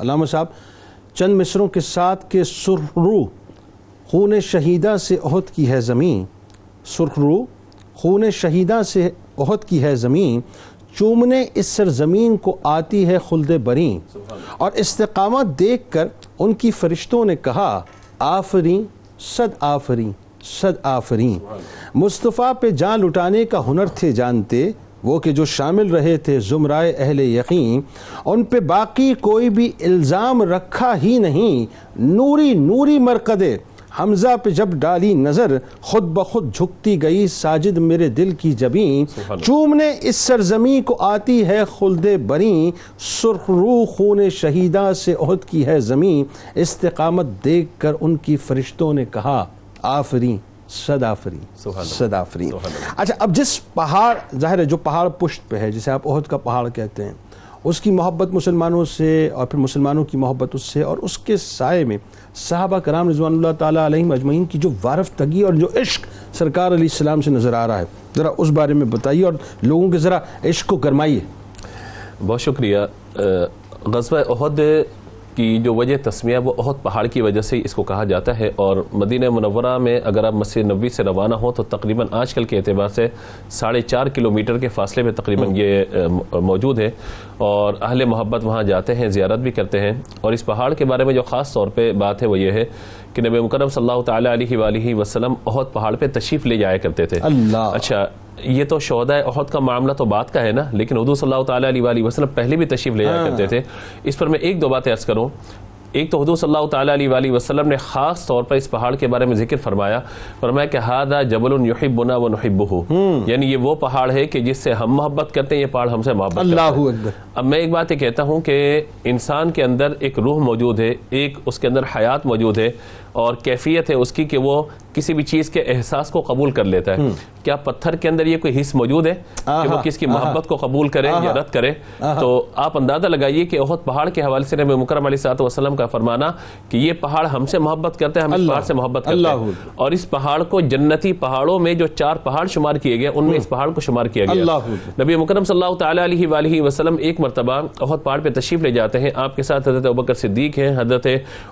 علامہ صاحب، چند مصروں کے ساتھ کہ سرخرو خون شہیدہ سے عہد کی ہے زمین۔ سرخرو خون شہیدہ سے عہد کی ہے زمین۔ چومنے اس سرزمین کو آتی ہے خلد برین اور استقامت دیکھ کر ان کی فرشتوں نے کہا، آفرین، صد آفرین صد آفرین۔ مصطفیٰ پہ جان لٹانے کا ہنر تھے جانتے۔ وہ کہ جو شامل رہے تھے زمرائے اہل یقین ان پہ باقی کوئی بھی الزام رکھا ہی نہیں۔ نوری نوری مرقدے حمزہ پہ جب ڈالی نظر خود بخود جھکتی گئی ساجد میرے دل کی جبین۔ چومنے اس سرزمین کو آتی ہے خلد برین سرخ روح خون شہیدہ سے عہد کی ہے زمین۔ استقامت دیکھ کر ان کی فرشتوں نے کہا آفرین۔ صد آفرین صد آفرین اچھا اب جس پہاڑ ظاہر ہے جو پہاڑ پشت پہ ہے جسے آپ عہد کا پہاڑ کہتے ہیں اس کی محبت مسلمانوں سے اور پھر مسلمانوں کی محبت اس سے اور اس کے سائے میں صحابہ کرام رضوان اللہ تعالیٰ علیہ مجمعین کی جو وارف تگی اور جو عشق سرکار علیہ السلام سے نظر آ رہا ہے۔ ذرا اس بارے میں بتائیے اور لوگوں کے ذرا عشق کو گرمائیے۔ بہت شکریہ۔ غزوہ عہد کی جو وجہ تسمیہ وہ عہد پہاڑ کی وجہ سے اس کو کہا جاتا ہے۔ اور مدینہ منورہ میں اگر آپ مسجد نبی سے روانہ ہوں تو تقریباً آج کل کے اعتبار سے ساڑھے چار کلومیٹر کے فاصلے میں تقریباً یہ موجود ہے۔ اور اہل محبت وہاں جاتے ہیں زیارت بھی کرتے ہیں۔ اور اس پہاڑ کے بارے میں جو خاص طور پہ بات ہے وہ یہ ہے کہ نبی مکرم صلی اللہ تعالیٰ علیہ وآلہ وسلم عہد پہاڑ پہ تشریف لے جایا کرتے تھے۔ اللہ۔ اچھا یہ تو شہدہ عہد کا معاملہ تو بات کا ہے نا لیکن حضور صلی اللہ تعالیٰ علیہ وآلہ وسلم پہلے بھی تشریف لے جایا کرتے تھے۔ اس پر میں ایک دو باتیں عرض کروں۔ ایک تو حضور صلی اللہ تعالیٰ علیہ وآلہ وسلم نے خاص طور پر اس پہاڑ کے بارے میں ذکر فرمایا فرمایا کہ ہادہ جبل یحبنا و نحبہ یعنی یہ وہ پہاڑ ہے کہ جس سے ہم محبت کرتے ہیں یہ پہاڑ ہم سے محبت اللہ ہے اکبر۔ اب میں ایک بات یہ کہتا ہوں کہ انسان کے اندر ایک روح موجود ہے ایک اس کے اندر حیات موجود ہے اور کیفیت ہے اس کی کہ وہ کسی بھی چیز کے احساس کو قبول کر لیتا ہے۔ کیا پتھر کے اندر یہ کوئی حص موجود ہے کہ وہ کس کی محبت کو قبول کرے یا رد کرے؟ تو آپ اندازہ لگائیے کہ احد پہاڑ کے حوالے سے نبی مکرم علیہ صاحب وسلم کا فرمانا کہ یہ پہاڑ ہم سے محبت کرتے ہیں ہم اس پہاڑ سے محبت کرتے ہیں۔ اور اس پہاڑ کو جنتی پہاڑوں میں جو چار پہاڑ شمار کیے گئے ان میں اس پہاڑ کو شمار کیا گیا۔ نبی مکرم صلی اللہ تعالیٰ علیہ وآلہ وسلم ایک مرتبہ احد پہاڑ پہ تشریف لے جاتے ہیں۔ آپ کے ساتھ حضرت ابوبکر صدیق ہیں حضرت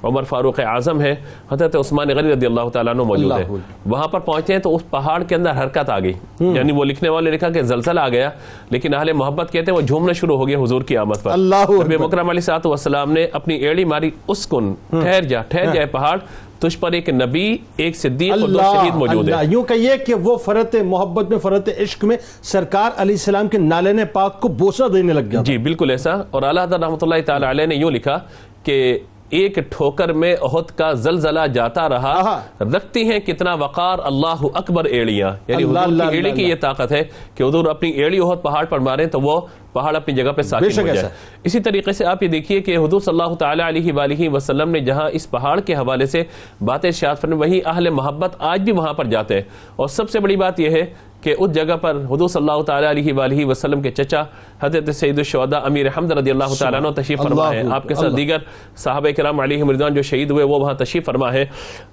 عمر فاروق اعظم ہیں حضرت عثمان غنی رضی اللہ تعالیٰ عنہ موجود ہے وہاں پر پہنچتے ہیں تو اس پہاڑ کے اندر حرکت آ گئی۔ یعنی وہ لکھنے والے لکھا کہ زلزلہ آ گیا لیکن اہل محبت کہتے ہیں وہ جھومنا شروع ہو گیا حضور کی آمد پر۔ اللہ۔ نبی مکرم علیہ صاحب والسلام نے اپنی ایڑی ماری اس کن ٹھہر جا ٹھہر جائے پہاڑ تجھ پر ایک نبی ایک صدیق اور دو شہید موجود اللہ یوں کہیے کہ وہ فرت محبت میں فرت عشق میں سرکار علیہ السلام کے نالین پاک کو بوسہ دینے لگ گیا جی بالکل ایسا۔ اور اللہ حضرت رحمۃ اللہ تعالی علیہ نے یوں لکھا کہ ایک ٹھوکر میں احد کا زلزلہ جاتا رہا رکھتی ہیں کتنا وقار اللہ اکبر ایڑیاں۔ یعنی حضور کی ایڑی کی یہ طاقت ہے کہ حضور اپنی ایڑی احد پہاڑ پر ماریں تو وہ پہاڑ اپنی جگہ پہ ساکن ہو جائے۔ اسی طریقے سے آپ یہ دیکھیے کہ حضور صلی اللہ تعالیٰ علیہ وآلہ وسلم نے جہاں اس پہاڑ کے حوالے سے باتیں شاد فرمائیں وہی اہل محبت آج بھی وہاں پر جاتے ہیں۔ اور سب سے بڑی بات یہ ہے کہ اس جگہ پر حضور صلی اللہ تعالیٰ علیہ وآلہ وسلم کے چچا حضرت سید الشہداء امیر حمد رضی اللہ تعالیٰ عنہ تشریف فرما ہے آپ کے ساتھ۔ دیگر صحابہ کرام علیہ مردان جو شہید ہوئے وہ وہاں تشریف فرما ہے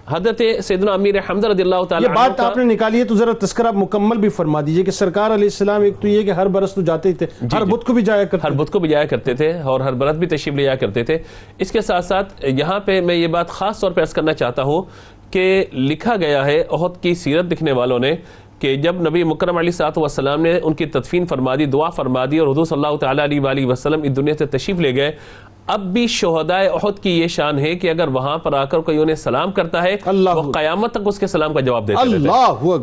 حضرت سیدنا امیر حمد رضی اللہ یہ تعالیٰ عنہ بات آپ نے نکالی ہے تو ذرا تذکرہ مکمل بھی فرما دیجیے کہ سرکار علیہ السلام ایک تو یہ کہ ہر برس تو جاتے ہی تھے ہر بدھ کو بھی جایا کرتے ہر بدھ کو بھی جایا کرتے تھے اور ہر برت بھی تشریف لے جایا کرتے تھے۔ اس کے ساتھ ساتھ یہاں پہ میں یہ بات خاص طور پہ عرض کرنا چاہتا ہوں کہ لکھا گیا ہے عہد کی سیرت لکھنے والوں نے کہ جب نبی مکرم علیہ صاحب وسلم نے ان کی تدفین فرما دی دعا فرما دی اور حضور صلی اللہ تعالیٰ علیہ وآلہ وسلم اس دنیا سے تشریف لے گئے اب بھی شہدائے احد کی یہ شان ہے کہ اگر وہاں پر آ کر کوئی انہیں سلام کرتا ہے اللہ وہ قیامت تک اس کے سلام کا جواب دیتے رہتے ہیں۔ اللہ اکبر۔